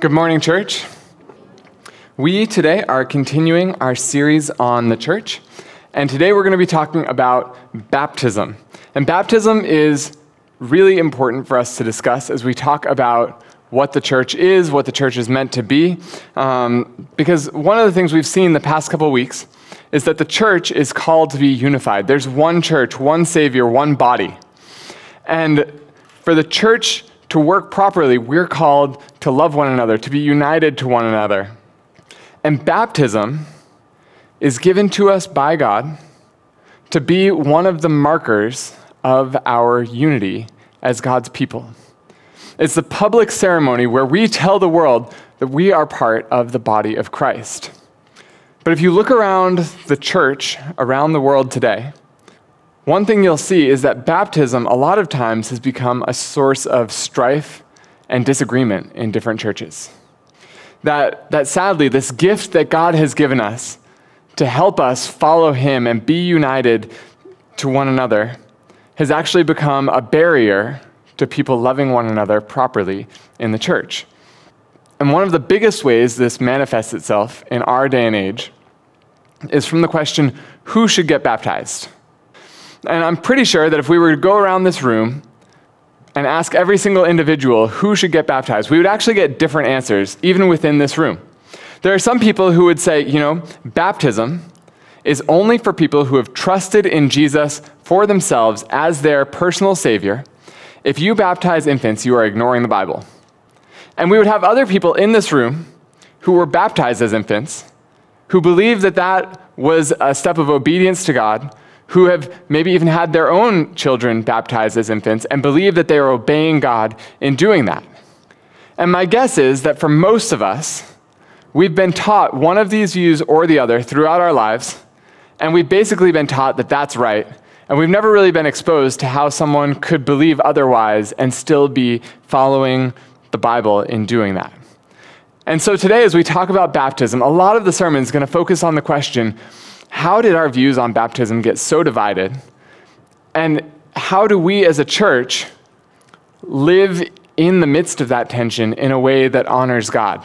Good morning, church. We today are continuing our series on the church, and today we're going to be talking about baptism. And baptism is really important for us to discuss as we talk about what the church is, what the church is meant to be. Um, because one of the things we've seen the past couple weeks is that the church is called to be unified. There's one church, one Savior, one body. And for the church to work properly, we're called to love one another, to be united to one another. And baptism is given to us by God to be one of the markers of our unity as God's people. It's the public ceremony where we tell the world that we are part of the body of Christ. But if you look around the church around the world today, one thing you'll see is that baptism, a lot of times, has become a source of strife and disagreement in different churches. That, that sadly, this gift that God has given us to help us follow Him and be united to one another has actually become a barrier to people loving one another properly in the church. And one of the biggest ways this manifests itself in our day and age is from the question who should get baptized? And I'm pretty sure that if we were to go around this room and ask every single individual who should get baptized, we would actually get different answers, even within this room. There are some people who would say, you know, baptism is only for people who have trusted in Jesus for themselves as their personal Savior. If you baptize infants, you are ignoring the Bible. And we would have other people in this room who were baptized as infants, who believed that that was a step of obedience to God, who have maybe even had their own children baptized as infants and believe that they are obeying God in doing that. And my guess is that for most of us, we've been taught one of these views or the other throughout our lives, and we've basically been taught that that's right. And we've never really been exposed to how someone could believe otherwise and still be following the Bible in doing that. And so today, as we talk about baptism, a lot of the sermon is going to focus on the question how did our views on baptism get so divided? And how do we as a church live in the midst of that tension in a way that honors God?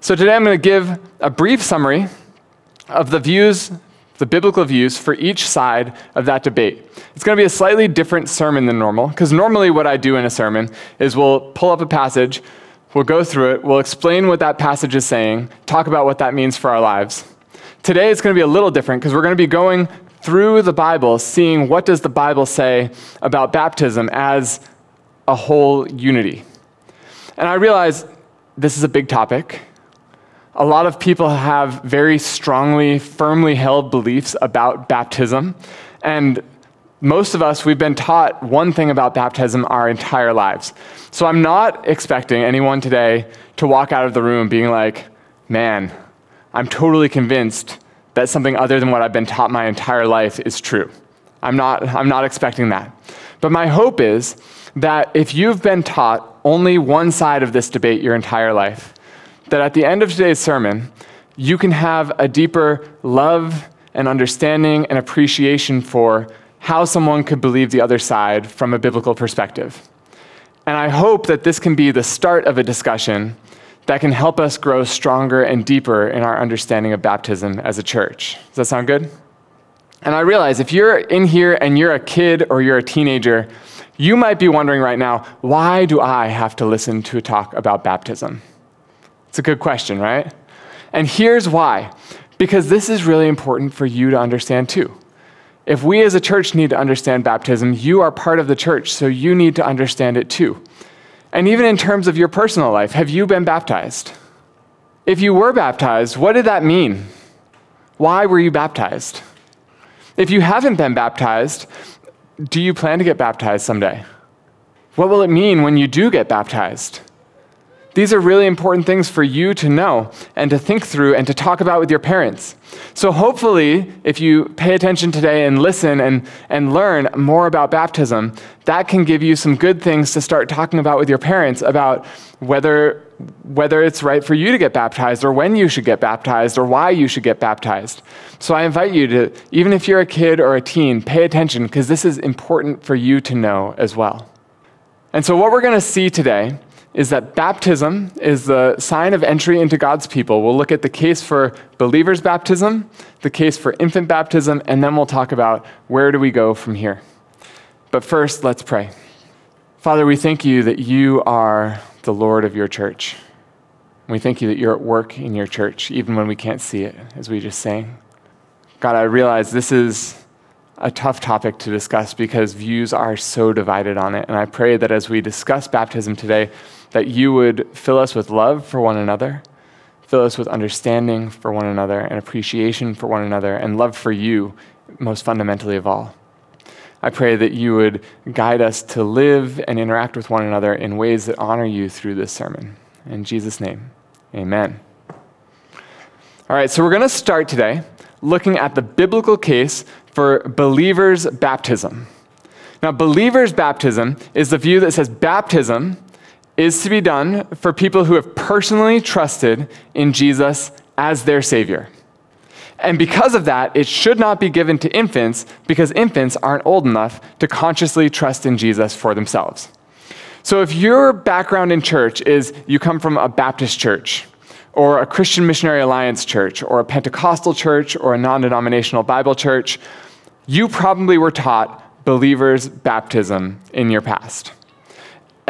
So today I'm going to give a brief summary of the views, the biblical views for each side of that debate. It's going to be a slightly different sermon than normal, because normally what I do in a sermon is we'll pull up a passage, we'll go through it, we'll explain what that passage is saying, talk about what that means for our lives. Today it's going to be a little different because we're going to be going through the Bible, seeing what does the Bible say about baptism as a whole unity. And I realize this is a big topic. A lot of people have very strongly, firmly held beliefs about baptism. And most of us, we've been taught one thing about baptism our entire lives. So I'm not expecting anyone today to walk out of the room being like, man, I'm totally convinced that something other than what I've been taught my entire life is true. I'm not, I'm not expecting that. But my hope is that if you've been taught only one side of this debate your entire life, that at the end of today's sermon, you can have a deeper love and understanding and appreciation for how someone could believe the other side from a biblical perspective. And I hope that this can be the start of a discussion that can help us grow stronger and deeper in our understanding of baptism as a church. Does that sound good? And I realize if you're in here and you're a kid or you're a teenager, you might be wondering right now, why do I have to listen to a talk about baptism? It's a good question, right? And here's why because this is really important for you to understand too. If we as a church need to understand baptism, you are part of the church, so you need to understand it too. And even in terms of your personal life, have you been baptized? If you were baptized, what did that mean? Why were you baptized? If you haven't been baptized, do you plan to get baptized someday? What will it mean when you do get baptized? These are really important things for you to know and to think through and to talk about with your parents. So, hopefully, if you pay attention today and listen and, and learn more about baptism, that can give you some good things to start talking about with your parents about whether, whether it's right for you to get baptized or when you should get baptized or why you should get baptized. So, I invite you to, even if you're a kid or a teen, pay attention because this is important for you to know as well. And so, what we're going to see today is that baptism is the sign of entry into God's people. We'll look at the case for believers' baptism, the case for infant baptism, and then we'll talk about where do we go from here. But first, let's pray. Father, we thank you that you are the Lord of your church. We thank you that you're at work in your church, even when we can't see it, as we just sang. God, I realize this is a tough topic to discuss because views are so divided on it. And I pray that as we discuss baptism today, that you would fill us with love for one another, fill us with understanding for one another, and appreciation for one another, and love for you most fundamentally of all. I pray that you would guide us to live and interact with one another in ways that honor you through this sermon. In Jesus' name, amen. All right, so we're going to start today looking at the biblical case for believers' baptism. Now, believers' baptism is the view that says baptism is to be done for people who have personally trusted in Jesus as their Savior. And because of that, it should not be given to infants because infants aren't old enough to consciously trust in Jesus for themselves. So if your background in church is you come from a Baptist church, or a Christian Missionary Alliance church, or a Pentecostal church, or a non denominational Bible church, you probably were taught believers' baptism in your past.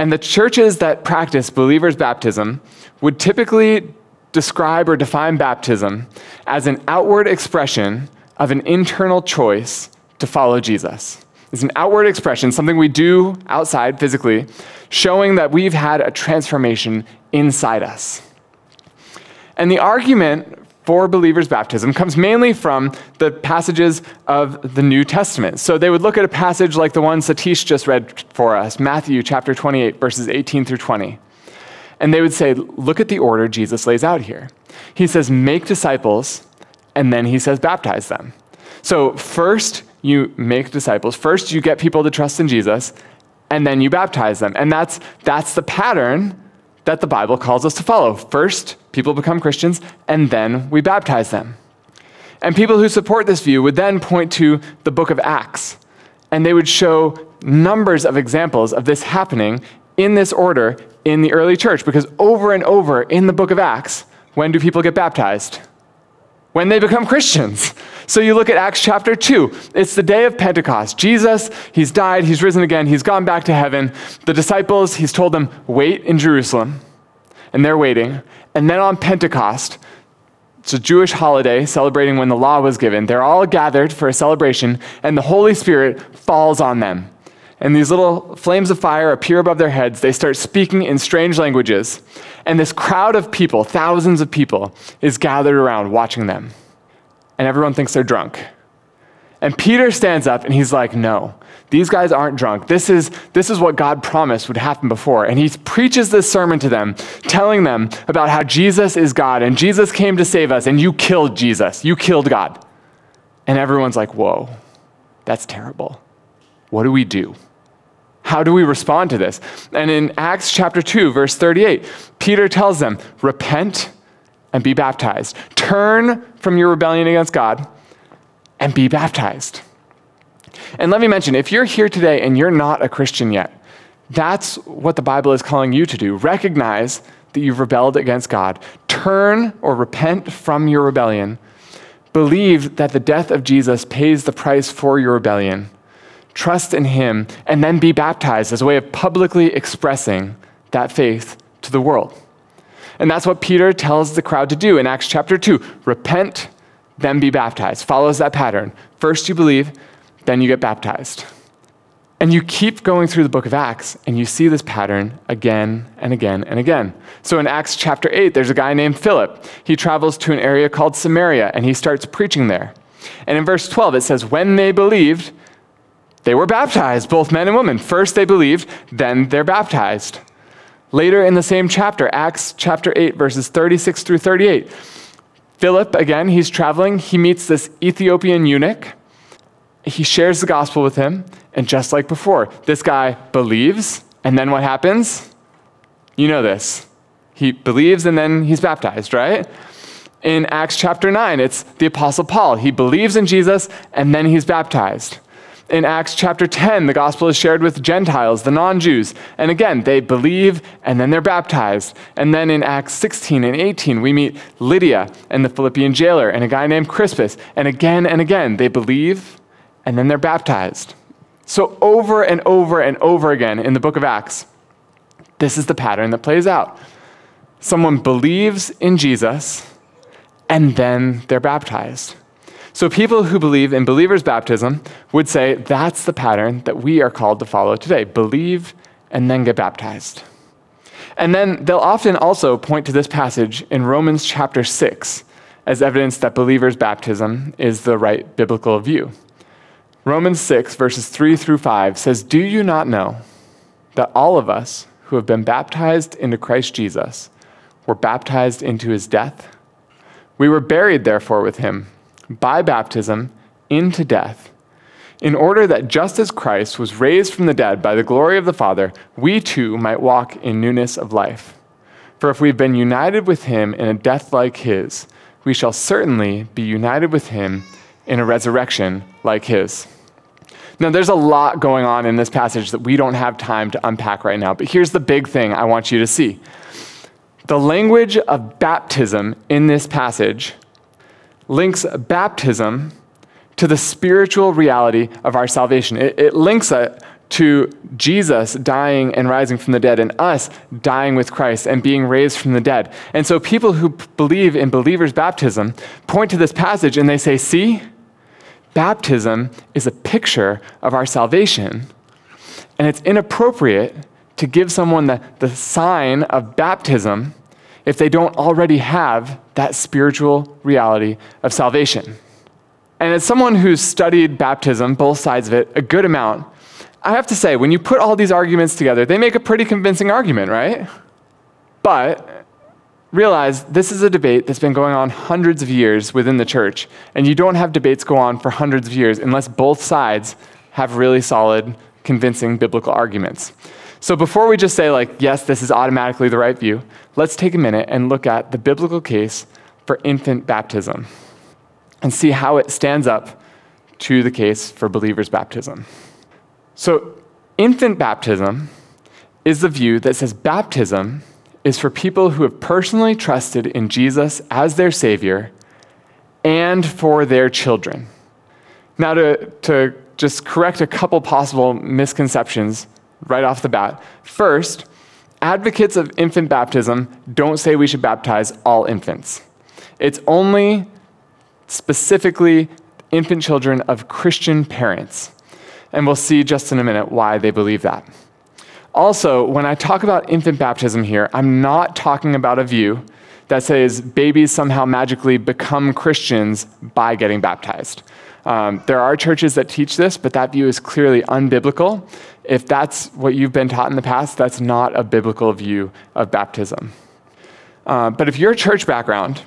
And the churches that practice believers' baptism would typically describe or define baptism as an outward expression of an internal choice to follow Jesus. It's an outward expression, something we do outside physically, showing that we've had a transformation inside us. And the argument for believers' baptism comes mainly from the passages of the New Testament. So they would look at a passage like the one Satish just read for us, Matthew chapter 28, verses 18 through 20. And they would say, look at the order Jesus lays out here. He says, make disciples, and then he says, baptize them. So first, you make disciples. First, you get people to trust in Jesus, and then you baptize them. And that's, that's the pattern that the Bible calls us to follow. First, people become Christians, and then we baptize them. And people who support this view would then point to the book of Acts, and they would show numbers of examples of this happening in this order in the early church, because over and over in the book of Acts, when do people get baptized? When they become Christians. So you look at Acts chapter 2. It's the day of Pentecost. Jesus, he's died, he's risen again, he's gone back to heaven. The disciples, he's told them, wait in Jerusalem. And they're waiting. And then on Pentecost, it's a Jewish holiday celebrating when the law was given. They're all gathered for a celebration, and the Holy Spirit falls on them. And these little flames of fire appear above their heads. They start speaking in strange languages. And this crowd of people, thousands of people, is gathered around watching them and everyone thinks they're drunk. And Peter stands up and he's like, No, these guys aren't drunk. This is, this is what God promised would happen before. And he preaches this sermon to them, telling them about how Jesus is God and Jesus came to save us, and you killed Jesus. You killed God. And everyone's like, Whoa, that's terrible. What do we do? How do we respond to this? And in Acts chapter 2, verse 38, Peter tells them, Repent and be baptized. Turn from your rebellion against God and be baptized. And let me mention if you're here today and you're not a Christian yet, that's what the Bible is calling you to do. Recognize that you've rebelled against God. Turn or repent from your rebellion. Believe that the death of Jesus pays the price for your rebellion. Trust in Him, and then be baptized as a way of publicly expressing that faith to the world. And that's what Peter tells the crowd to do in Acts chapter 2 repent, then be baptized. Follows that pattern. First you believe, then you get baptized. And you keep going through the book of Acts, and you see this pattern again and again and again. So in Acts chapter 8, there's a guy named Philip. He travels to an area called Samaria, and he starts preaching there. And in verse 12, it says, When they believed, they were baptized, both men and women. First they believed, then they're baptized. Later in the same chapter, Acts chapter 8, verses 36 through 38, Philip, again, he's traveling. He meets this Ethiopian eunuch. He shares the gospel with him. And just like before, this guy believes. And then what happens? You know this. He believes and then he's baptized, right? In Acts chapter 9, it's the Apostle Paul. He believes in Jesus and then he's baptized. In Acts chapter 10, the gospel is shared with Gentiles, the non Jews. And again, they believe and then they're baptized. And then in Acts 16 and 18, we meet Lydia and the Philippian jailer and a guy named Crispus. And again and again, they believe and then they're baptized. So, over and over and over again in the book of Acts, this is the pattern that plays out. Someone believes in Jesus and then they're baptized. So, people who believe in believers' baptism would say that's the pattern that we are called to follow today believe and then get baptized. And then they'll often also point to this passage in Romans chapter 6 as evidence that believers' baptism is the right biblical view. Romans 6, verses 3 through 5 says, Do you not know that all of us who have been baptized into Christ Jesus were baptized into his death? We were buried, therefore, with him by baptism into death, in order that just as Christ was raised from the dead by the glory of the Father, we too might walk in newness of life. For if we've been united with him in a death like his, we shall certainly be united with him in a resurrection like his. Now, there's a lot going on in this passage that we don't have time to unpack right now, but here's the big thing I want you to see. The language of baptism in this passage links baptism to the spiritual reality of our salvation. It, it, links it to Jesus dying and rising from the dead and us dying with Christ and being raised from the dead. And so people who believe in believers' baptism point to this passage and they say, see, baptism is a picture of our salvation. And it's inappropriate to give someone the, the sign of baptism if they don't already have that spiritual reality of salvation. And as someone who's studied baptism, both sides of it, a good amount, I have to say, when you put all these arguments together, they make a pretty convincing argument, right? But realize this is a debate that's been going on hundreds of years within the church, and you don't have debates go on for hundreds of years unless both sides have really solid, convincing biblical arguments. So before we just say, like, yes, this is automatically the right view, let's take a minute and look at the biblical case for infant baptism and see how it stands up to the case for believers' baptism. So, infant baptism is the view that says baptism is for people who have personally trusted in Jesus as their Savior and for their children. Now, to, to just correct a couple possible misconceptions right off the bat. First, advocates of infant baptism don't say we should baptize all infants. It's only specifically infant children of Christian parents. And we'll see just in a minute why they believe that. Also, when I talk about infant baptism here, I'm not talking about a view that says babies somehow magically become Christians by getting baptized. Um, there are churches that teach this, but that view is clearly unbiblical. If that's what you've been taught in the past, that's not a biblical view of baptism. Uh, but if your church background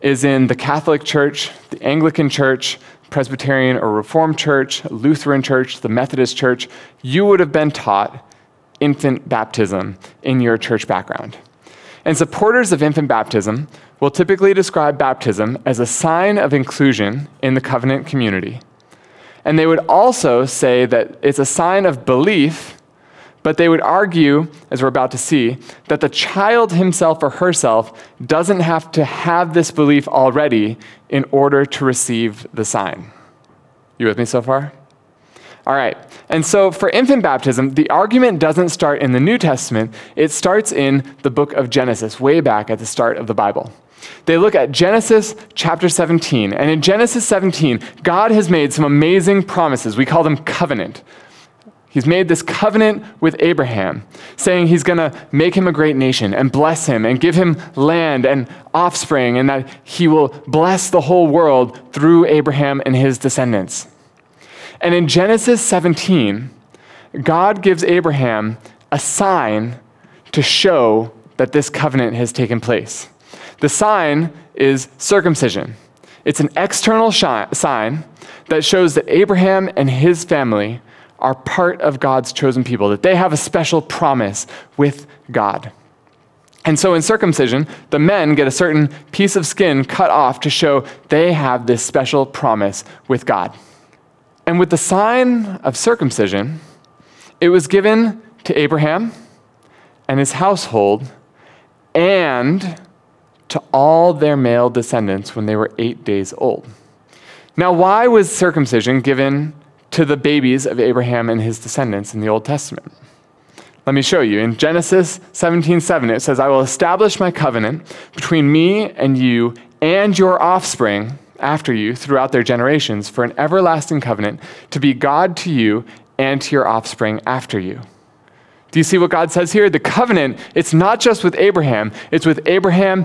is in the Catholic Church, the Anglican Church, Presbyterian or Reformed Church, Lutheran Church, the Methodist Church, you would have been taught infant baptism in your church background. And supporters of infant baptism will typically describe baptism as a sign of inclusion in the covenant community. And they would also say that it's a sign of belief, but they would argue, as we're about to see, that the child himself or herself doesn't have to have this belief already in order to receive the sign. You with me so far? All right. And so for infant baptism, the argument doesn't start in the New Testament, it starts in the book of Genesis, way back at the start of the Bible. They look at Genesis chapter 17. And in Genesis 17, God has made some amazing promises. We call them covenant. He's made this covenant with Abraham, saying he's going to make him a great nation and bless him and give him land and offspring, and that he will bless the whole world through Abraham and his descendants. And in Genesis 17, God gives Abraham a sign to show that this covenant has taken place. The sign is circumcision. It's an external shi- sign that shows that Abraham and his family are part of God's chosen people, that they have a special promise with God. And so in circumcision, the men get a certain piece of skin cut off to show they have this special promise with God. And with the sign of circumcision, it was given to Abraham and his household and to all their male descendants when they were eight days old. Now, why was circumcision given to the babies of Abraham and his descendants in the Old Testament? Let me show you. In Genesis 17:7 it says, "I will establish my covenant between me and you and your offspring after you throughout their generations for an everlasting covenant to be God to you and to your offspring after you." Do you see what God says here? The covenant, it's not just with Abraham, it's with Abraham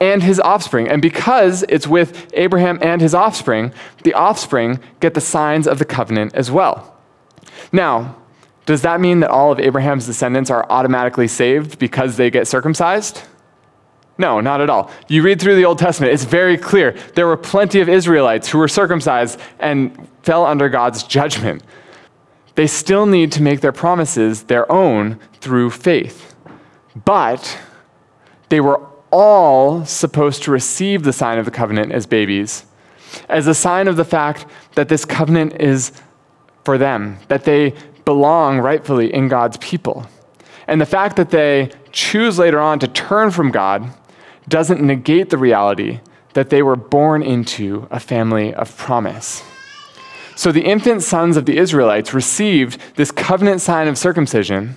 and his offspring. And because it's with Abraham and his offspring, the offspring get the signs of the covenant as well. Now, does that mean that all of Abraham's descendants are automatically saved because they get circumcised? No, not at all. You read through the Old Testament, it's very clear. There were plenty of Israelites who were circumcised and fell under God's judgment. They still need to make their promises their own through faith. But they were all supposed to receive the sign of the covenant as babies, as a sign of the fact that this covenant is for them, that they belong rightfully in God's people. And the fact that they choose later on to turn from God doesn't negate the reality that they were born into a family of promise. So the infant sons of the Israelites received this covenant sign of circumcision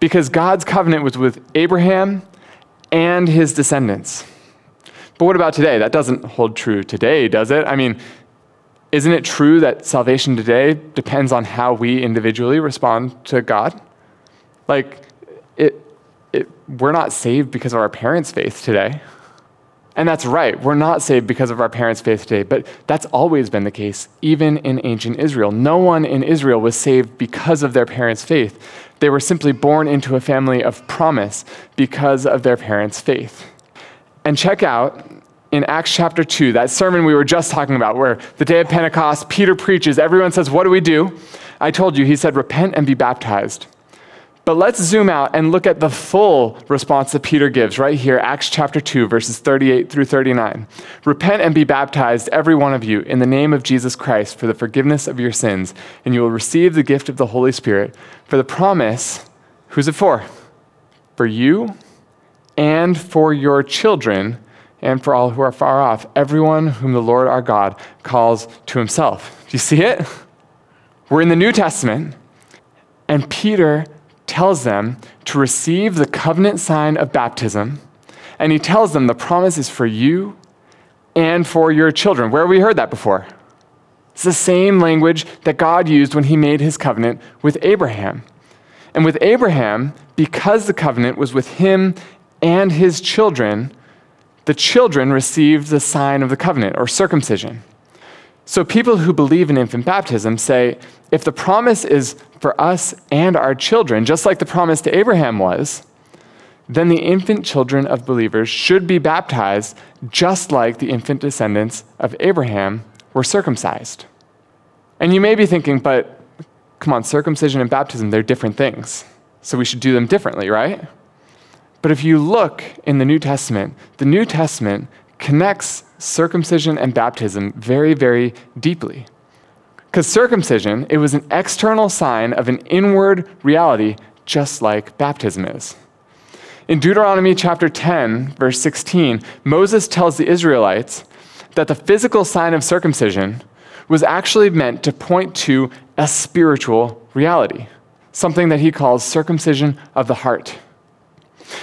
because God's covenant was with Abraham and his descendants. But what about today? That doesn't hold true today, does it? I mean, isn't it true that salvation today depends on how we individually respond to God? Like, it, it, we're not saved because of our parents' faith today. And that's right, we're not saved because of our parents' faith today, but that's always been the case, even in ancient Israel. No one in Israel was saved because of their parents' faith. They were simply born into a family of promise because of their parents' faith. And check out in Acts chapter 2, that sermon we were just talking about, where the day of Pentecost, Peter preaches, everyone says, What do we do? I told you, he said, Repent and be baptized. But let's zoom out and look at the full response that Peter gives right here, Acts chapter 2, verses 38 through 39. Repent and be baptized, every one of you, in the name of Jesus Christ for the forgiveness of your sins, and you will receive the gift of the Holy Spirit. For the promise, who's it for? For you and for your children and for all who are far off, everyone whom the Lord our God calls to himself. Do you see it? We're in the New Testament, and Peter tells them to receive the covenant sign of baptism, and he tells them the promise is for you and for your children. Where have we heard that before? It's the same language that God used when he made his covenant with Abraham. And with Abraham, because the covenant was with him and his children, the children received the sign of the covenant or circumcision. So people who believe in infant baptism say if the promise is for us and our children, just like the promise to Abraham was, then the infant children of believers should be baptized just like the infant descendants of Abraham were circumcised. And you may be thinking, but come on, circumcision and baptism, they're different things. So we should do them differently, right? But if you look in the New Testament, the New Testament connects circumcision and baptism very, very deeply. Because circumcision, it was an external sign of an inward reality, just like baptism is. In Deuteronomy chapter 10, verse 16, Moses tells the Israelites that the physical sign of circumcision was actually meant to point to a spiritual reality, something that he calls circumcision of the heart.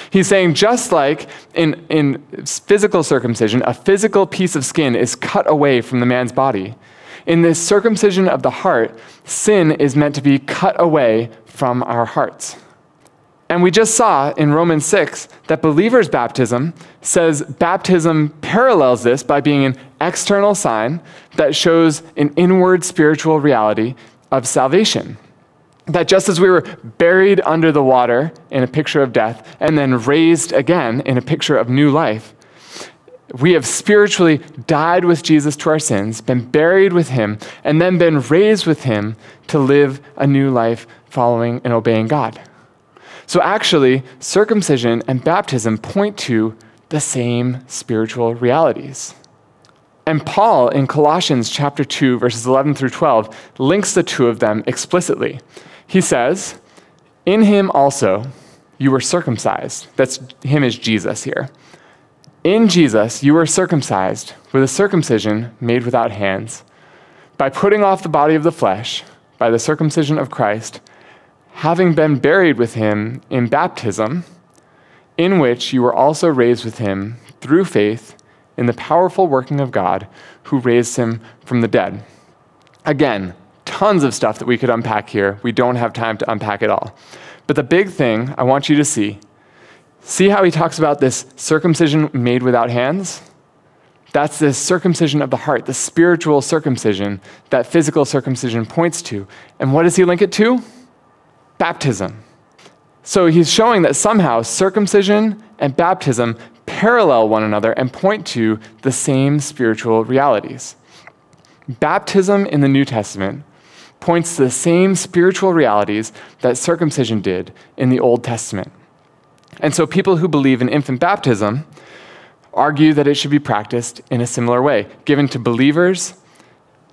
He's saying, just like in, in physical circumcision, a physical piece of skin is cut away from the man's body, in this circumcision of the heart, sin is meant to be cut away from our hearts. And we just saw in Romans 6 that believers' baptism says baptism parallels this by being an external sign that shows an inward spiritual reality of salvation that just as we were buried under the water in a picture of death and then raised again in a picture of new life, we have spiritually died with Jesus to our sins, been buried with him, and then been raised with him to live a new life following and obeying God. So actually, circumcision and baptism point to the same spiritual realities. And Paul in Colossians chapter 2 verses 11 through 12 links the two of them explicitly. He says, "In him also you were circumcised." That's him is Jesus here. In Jesus you were circumcised with a circumcision made without hands, by putting off the body of the flesh by the circumcision of Christ, having been buried with him in baptism, in which you were also raised with him through faith in the powerful working of God who raised him from the dead. Again, tons of stuff that we could unpack here. We don't have time to unpack it all. But the big thing I want you to see see how he talks about this circumcision made without hands? That's the circumcision of the heart, the spiritual circumcision that physical circumcision points to. And what does he link it to? Baptism. So he's showing that somehow circumcision and baptism parallel one another and point to the same spiritual realities. Baptism in the New Testament points to the same spiritual realities that circumcision did in the Old Testament. And so people who believe in infant baptism argue that it should be practiced in a similar way, given to believers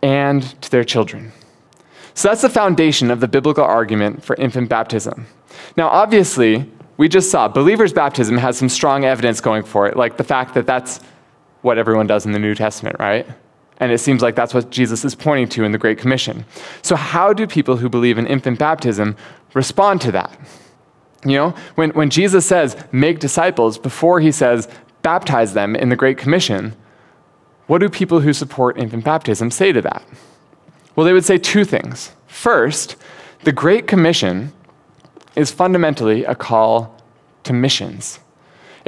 and to their children. So that's the foundation of the biblical argument for infant baptism. Now, obviously, we just saw believers' baptism has some strong evidence going for it, like the fact that that's what everyone does in the New Testament, right? And it seems like that's what Jesus is pointing to in the Great Commission. So, how do people who believe in infant baptism respond to that? You know, when, when Jesus says, make disciples, before he says, baptize them in the Great Commission, what do people who support infant baptism say to that? Well, they would say two things. First, the Great Commission is fundamentally a call to missions.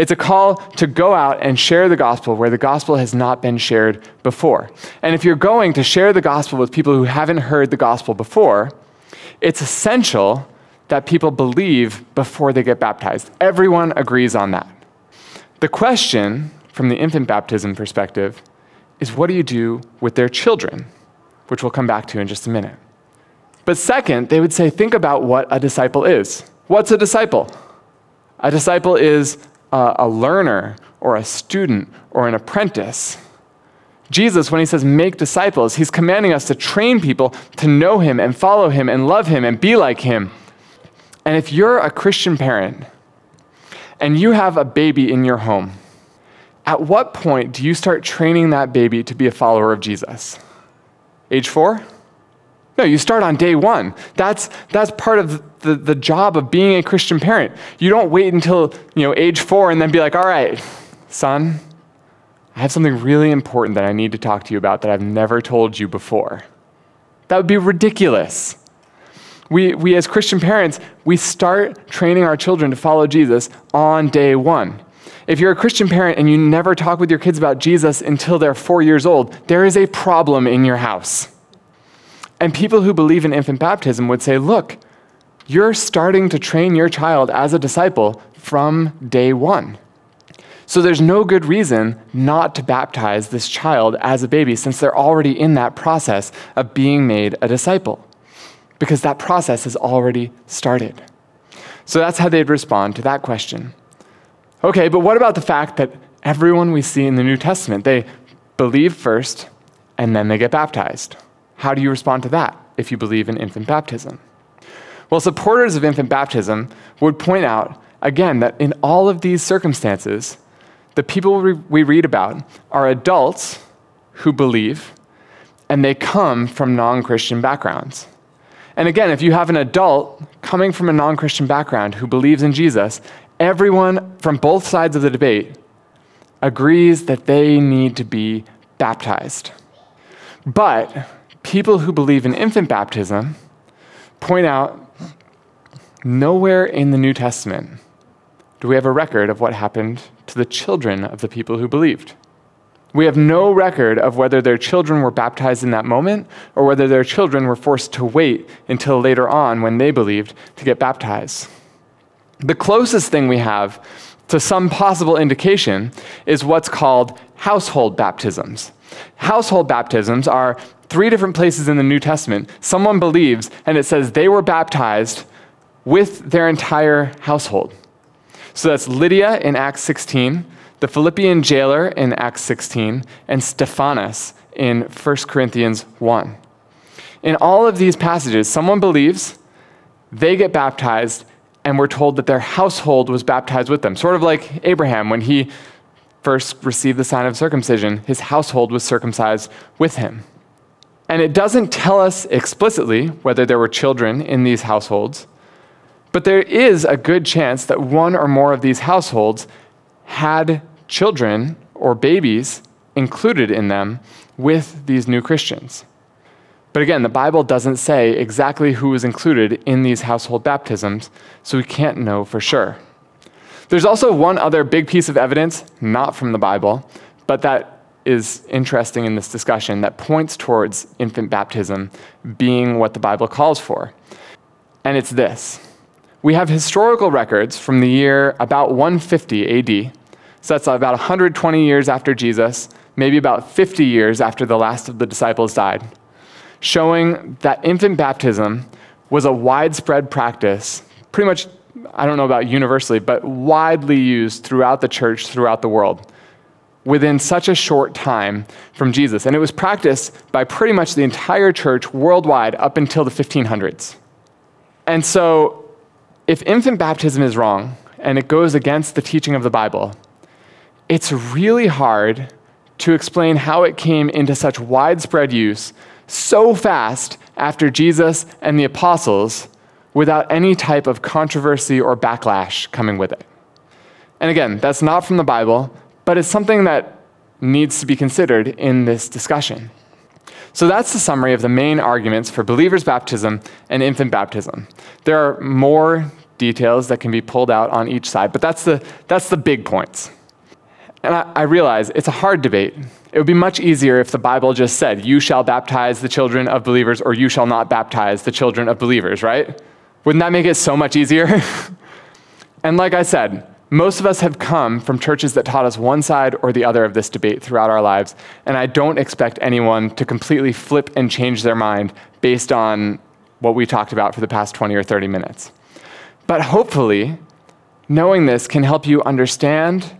It's a call to go out and share the gospel where the gospel has not been shared before. And if you're going to share the gospel with people who haven't heard the gospel before, it's essential that people believe before they get baptized. Everyone agrees on that. The question, from the infant baptism perspective, is what do you do with their children, which we'll come back to in just a minute. But second, they would say, think about what a disciple is. What's a disciple? A disciple is a, learner or a student or an apprentice. Jesus, when he says make disciples, he's commanding us to train people to know him and follow him and love him and be like him. And if you're a Christian parent, and you have a baby in your home, at what point do you start training that baby to be a follower of Jesus? Age four? No, you start on day one. That's, that's part of the, the job of being a Christian parent. You don't wait until you know, age four and then be like, all right, son, I have something really important that I need to talk to you about that I've never told you before. That would be ridiculous we, we as Christian parents, we start training our children to follow Jesus on day one. If you're a Christian parent and you never talk with your kids about Jesus until they're four years old, there is a problem in your house. And people who believe in infant baptism would say, look, you're starting to train your child as a disciple from day one. So there's no good reason not to baptize this child as a baby since they're already in that process of being made a disciple because that process has already started. So that's how they'd respond to that question. Okay, but what about the fact that everyone we see in the New Testament, they believe first and then they get baptized? How do you respond to that if you believe in infant baptism? Well, supporters of infant baptism would point out, again, that in all of these circumstances, the people we read about are adults who believe, and they come from non Christian backgrounds. And again, if you have an adult coming from a non Christian background who believes in Jesus, everyone from both sides of the debate agrees that they need to be baptized. But people who believe in infant baptism point out nowhere in the New Testament do we have a record of what happened to the children of the people who believed. We have no record of whether their children were baptized in that moment or whether their children were forced to wait until later on when they believed to get baptized. The closest thing we have to some possible indication is what's called household baptisms. Household baptisms are three different places in the New Testament. Someone believes, and it says they were baptized with their entire household. So that's Lydia in Acts 16. the Philippian jailer in Acts 16, and Stephanas in 1 Corinthians 1. In all of these passages, someone believes, they get baptized, and we're told that their household was baptized with them. Sort of like Abraham when he first received the sign of circumcision, his household was circumcised with him. And it doesn't tell us explicitly whether there were children in these households, but there is a good chance that one or more of these households had children or babies included in them with these new Christians. But again, the Bible doesn't say exactly who was included in these household baptisms, so we can't know for sure. There's also one other big piece of evidence, not from the Bible, but that is interesting in this discussion that points towards infant baptism being what the Bible calls for. And it's this we have historical records from the year about 150 AD, so that's about 120 years after Jesus, maybe about 50 years after the last of the disciples died showing that infant baptism was a widespread practice, pretty much, I don't know about universally, but widely used throughout the church, throughout the world, within such a short time from Jesus. And it was practiced by pretty much the entire church worldwide up until the 1500s. And so, if infant baptism is wrong and it goes against the teaching of the Bible, it's really hard to explain how it came into such widespread use so fast after Jesus and the apostles without any type of controversy or backlash coming with it. And again, that's not from the Bible, but it's something that needs to be considered in this discussion. So that's the summary of the main arguments for believers' baptism and infant baptism. There are more details that can be pulled out on each side, but that's the, that's the big points. And I, I realize it's a hard debate. It would be much easier if the Bible just said, You shall baptize the children of believers, or you shall not baptize the children of believers, right? Wouldn't that make it so much easier? and like I said, most of us have come from churches that taught us one side or the other of this debate throughout our lives, and I don't expect anyone to completely flip and change their mind based on what we talked about for the past 20 or 30 minutes. But hopefully, knowing this can help you understand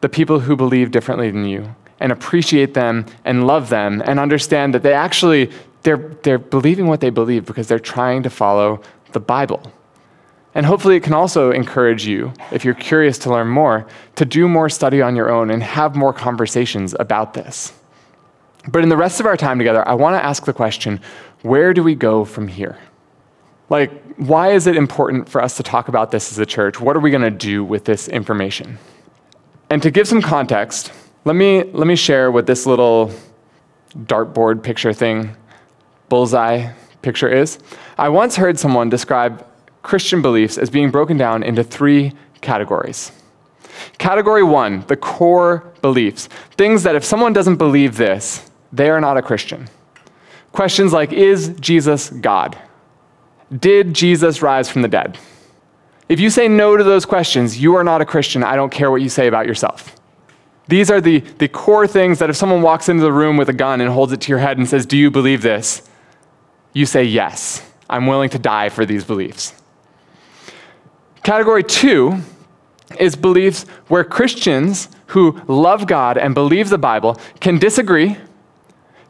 the people who believe differently than you and appreciate them and love them and understand that they actually they're, they're believing what they believe because they're trying to follow the bible. And hopefully it can also encourage you if you're curious to learn more to do more study on your own and have more conversations about this. But in the rest of our time together i want to ask the question where do we go from here? Like why is it important for us to talk about this as a church? What are we going to do with this information? And to give some context, let me, let me share what this little dartboard picture thing, bullseye picture is. I once heard someone describe Christian beliefs as being broken down into three categories. Category one, the core beliefs. Things that if someone doesn't believe this, they are not a Christian. Questions like Is Jesus God? Did Jesus rise from the dead? If you say no to those questions, you are not a Christian. I don't care what you say about yourself. These are the, the core things that if someone walks into the room with a gun and holds it to your head and says, Do you believe this? You say, Yes, I'm willing to die for these beliefs. Category two is beliefs where Christians who love God and believe the Bible can disagree,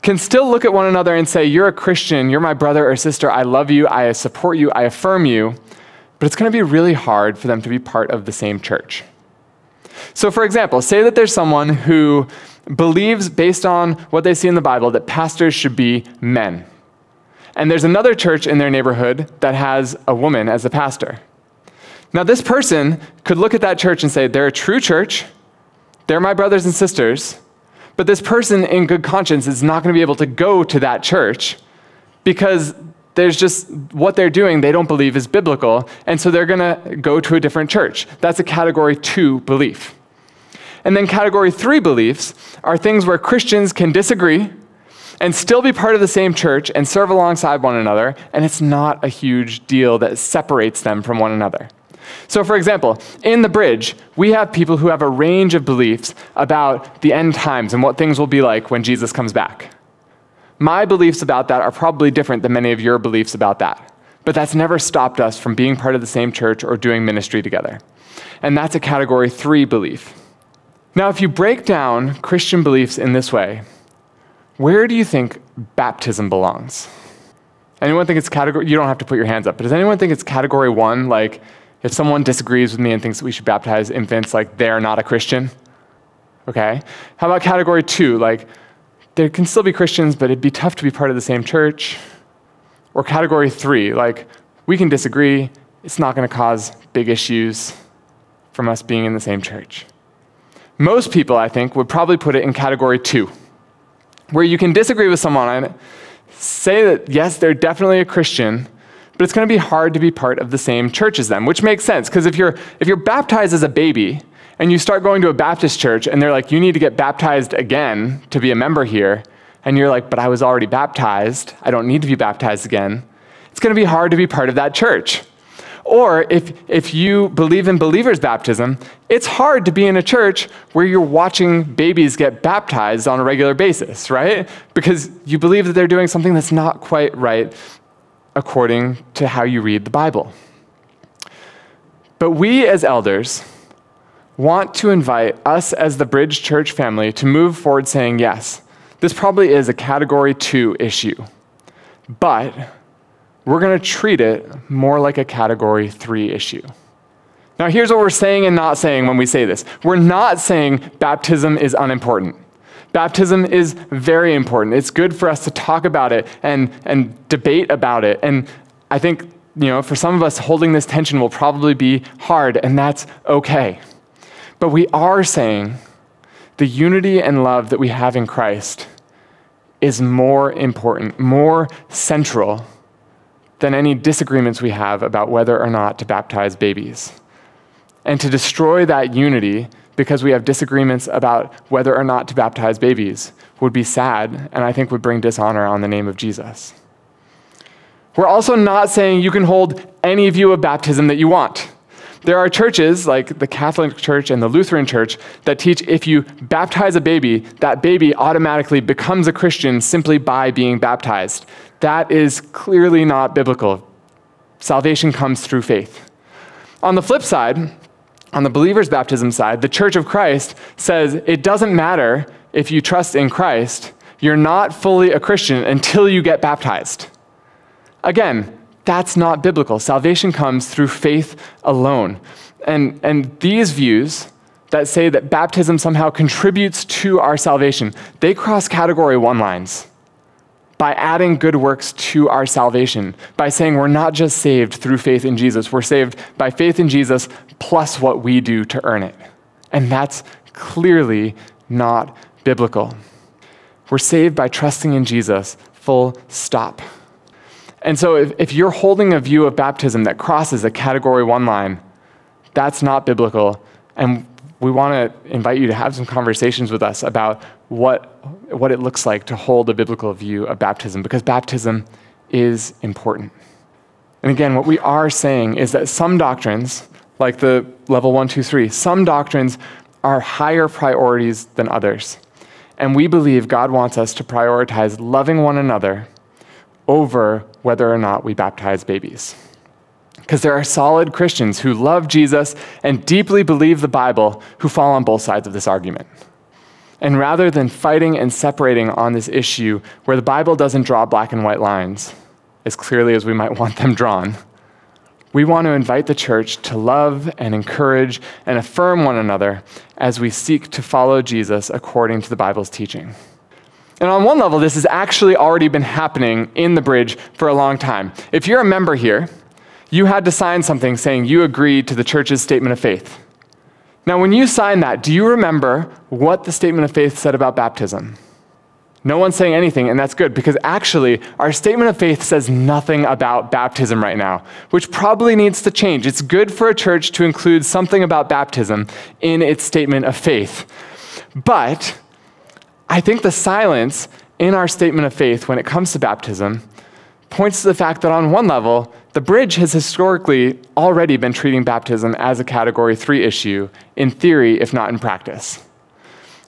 can still look at one another and say, You're a Christian, you're my brother or sister, I love you, I support you, I affirm you but it's going to be really hard for them to be part of the same church. So, for example, say that there's someone who believes, based on what they see in the Bible, that pastors should be men. And there's another church in their neighborhood that has a woman as a pastor. Now, this person could look at that church and say, they're a true church, they're my brothers and sisters, but this person in good conscience is not going to be able to go to that church because there's just what they're doing they don't believe is biblical, and so they're going to go to a different church. That's a category two belief. And then category three beliefs are things where Christians can disagree and still be part of the same church and serve alongside one another, and it's not a huge deal that separates them from one another. So, for example, in the bridge, we have people who have a range of beliefs about the end times and what things will be like when Jesus comes back. My beliefs about that are probably different than many of your beliefs about that. But that's never stopped us from being part of the same church or doing ministry together. And that's a category three belief. Now, if you break down Christian beliefs in this way, where do you think baptism belongs? Anyone think it's category? You don't have to put your hands up, but does anyone think it's category one? Like, if someone disagrees with me and thinks that we should baptize infants, like they're not a Christian? Okay. How about category two? Like, they can still be Christians, but it'd be tough to be part of the same church. Or category three, like, we can disagree, it's not going to cause big issues from us being in the same church. Most people, I think, would probably put it in category two, where you can disagree with someone and say that, yes, they're definitely a Christian, but it's going to be hard to be part of the same church as them, which makes sense, because if you're, if you're baptized as a baby and you start going to a Baptist church and they're like, you need to get baptized again to be a member here, and you're like, but I was already baptized, I don't need to be baptized again, it's going to be hard to be part of that church. Or if, if you believe in believers' baptism, it's hard to be in a church where you're watching babies get baptized on a regular basis, right? Because you believe that they're doing something that's not quite right according to how you read the Bible. But we as elders want to invite us as the Bridge Church family to move forward saying, yes, this probably is a category two issue, but we're going to treat it more like a category three issue. Now, here's what we're saying and not saying when we say this we're not saying baptism is unimportant. Baptism is very important. It's good for us to talk about it and, and debate about it. And I think, you know, for some of us, holding this tension will probably be hard, and that's okay. But we are saying the unity and love that we have in Christ is more important, more central than any disagreements we have about whether or not to baptize babies. And to destroy that unity because we have disagreements about whether or not to baptize babies would be sad and I think would bring dishonor on the name of Jesus. We're also not saying you can hold any view of baptism that you want. There are churches like the Catholic Church and the Lutheran Church that teach if you baptize a baby, that baby automatically becomes a Christian simply by being baptized. That is clearly not biblical. Salvation comes through faith. On the flip side, on the believer's baptism side, the Church of Christ says it doesn't matter if you trust in Christ, you're not fully a Christian until you get baptized. Again, that's not biblical. Salvation comes through faith alone. And, and these views that say that baptism somehow contributes to our salvation, they cross category one lines by adding good works to our salvation, by saying we're not just saved through faith in Jesus, we're saved by faith in Jesus plus what we do to earn it. And that's clearly not biblical. We're saved by trusting in Jesus, full stop. And so if, if you're holding a view of baptism that crosses a category one line, that's not biblical. And we want to invite you to have some conversations with us about what, what it looks like to hold a biblical view of baptism, because baptism is important. And again, what we are saying is that some doctrines, like the level one, two, three, some doctrines are higher priorities than others. And we believe God wants us to prioritize loving one another over whether or not we baptize babies. Because there are solid Christians who love Jesus and deeply believe the Bible who fall on both sides of this argument. And rather than fighting and separating on this issue where the Bible doesn't draw black and white lines as clearly as we might want them drawn, we want to invite the church to love and encourage and affirm one another as we seek to follow Jesus according to the Bible's teaching. And on one level, this has actually already been happening in the bridge for a long time. If you're a member here, you had to sign something saying you agreed to the church's statement of faith. Now, when you sign that, do you remember what the statement of faith said about baptism? No one's saying anything, and that's good because actually, our statement of faith says nothing about baptism right now, which probably needs to change. It's good for a church to include something about baptism in its statement of faith. But I think the silence in our statement of faith when it comes to baptism points to the fact that, on one level, the bridge has historically already been treating baptism as a category three issue, in theory, if not in practice.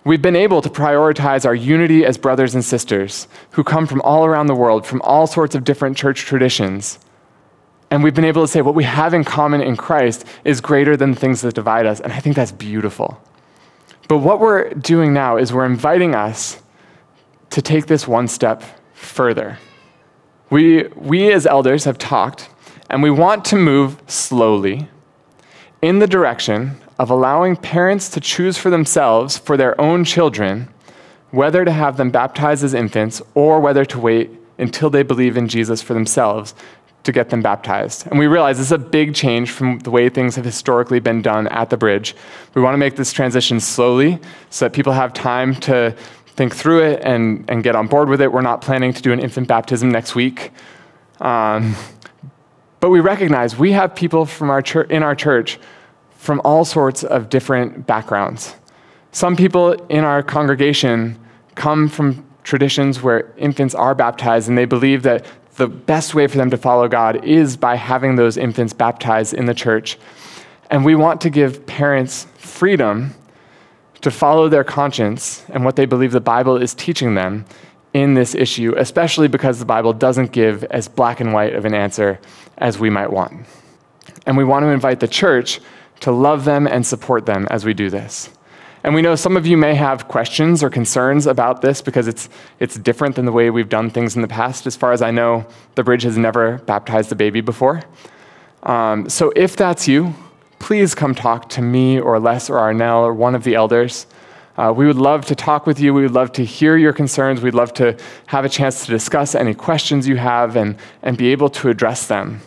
We've been able to prioritize our unity as brothers and sisters who come from all around the world, from all sorts of different church traditions. And we've been able to say what we have in common in Christ is greater than the things that divide us. And I think that's beautiful. But what we're doing now is we're inviting us to take this one step further. We, we as elders have talked, and we want to move slowly in the direction of allowing parents to choose for themselves, for their own children, whether to have them baptized as infants or whether to wait until they believe in Jesus for themselves to get them baptized. And we realize this is a big change from the way things have historically been done at the bridge. We want to make this transition slowly so that people have time to think through it and, and get on board with it. We're not planning to do an infant baptism next week. Um, but we recognize we have people from our church, in our church from all sorts of different backgrounds. Some people in our congregation come from traditions where infants are baptized, and they believe that the best way for them to follow God is by having those infants baptized in the church. And we want to give parents freedom to follow their conscience and what they believe the Bible is teaching them in this issue, especially because the Bible doesn't give as black and white of an answer as we might want. And we want to invite the church to love them and support them as we do this. And we know some of you may have questions or concerns about this because it's, it's different than the way we've done things in the past. As far as I know, the bridge has never baptized a baby before. Um, so if that's you, please come talk to me or Les or Arnell or one of the elders. Uh, we would love to talk with you. We would love to hear your concerns. We'd love to have a chance to discuss any questions you have and, and be able to address them.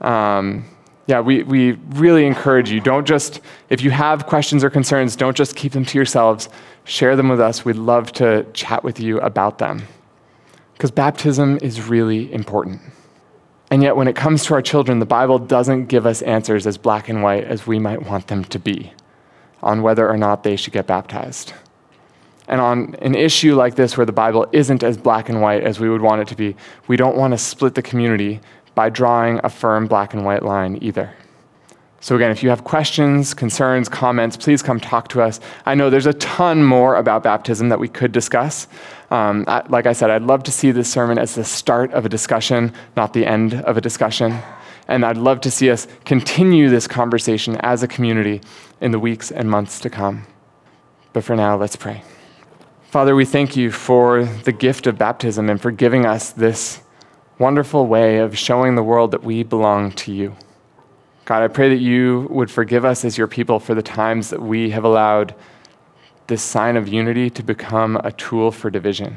Um, yeah, we, we really encourage you. Don't just, if you have questions or concerns, don't just keep them to yourselves. Share them with us. We'd love to chat with you about them. Because baptism is really important. And yet, when it comes to our children, the Bible doesn't give us answers as black and white as we might want them to be on whether or not they should get baptized. And on an issue like this, where the Bible isn't as black and white as we would want it to be, we don't want to split the community by drawing a firm black and white line either. So, again, if you have questions, concerns, comments, please come talk to us. I know there's a ton more about baptism that we could discuss. Um, I, like I said, I'd love to see this sermon as the start of a discussion, not the end of a discussion. And I'd love to see us continue this conversation as a community in the weeks and months to come. But for now, let's pray. Father, we thank you for the gift of baptism and for giving us this wonderful way of showing the world that we belong to you. God, I pray that you would forgive us as your people for the times that we have allowed this sign of unity to become a tool for division.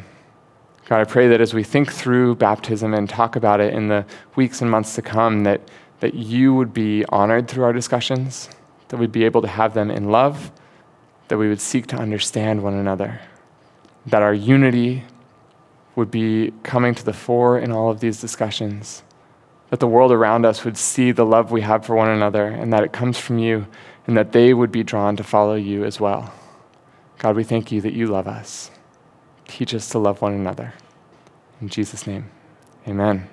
God, I pray that as we think through baptism and talk about it in the weeks and months to come, that, that you would be honored through our discussions, that we'd be able to have them in love, that we would seek to understand one another, that our unity would be coming to the fore in all of these discussions. That the world around us would see the love we have for one another and that it comes from you and that they would be drawn to follow you as well. God, we thank you that you love us. Teach us to love one another. In Jesus' name, amen.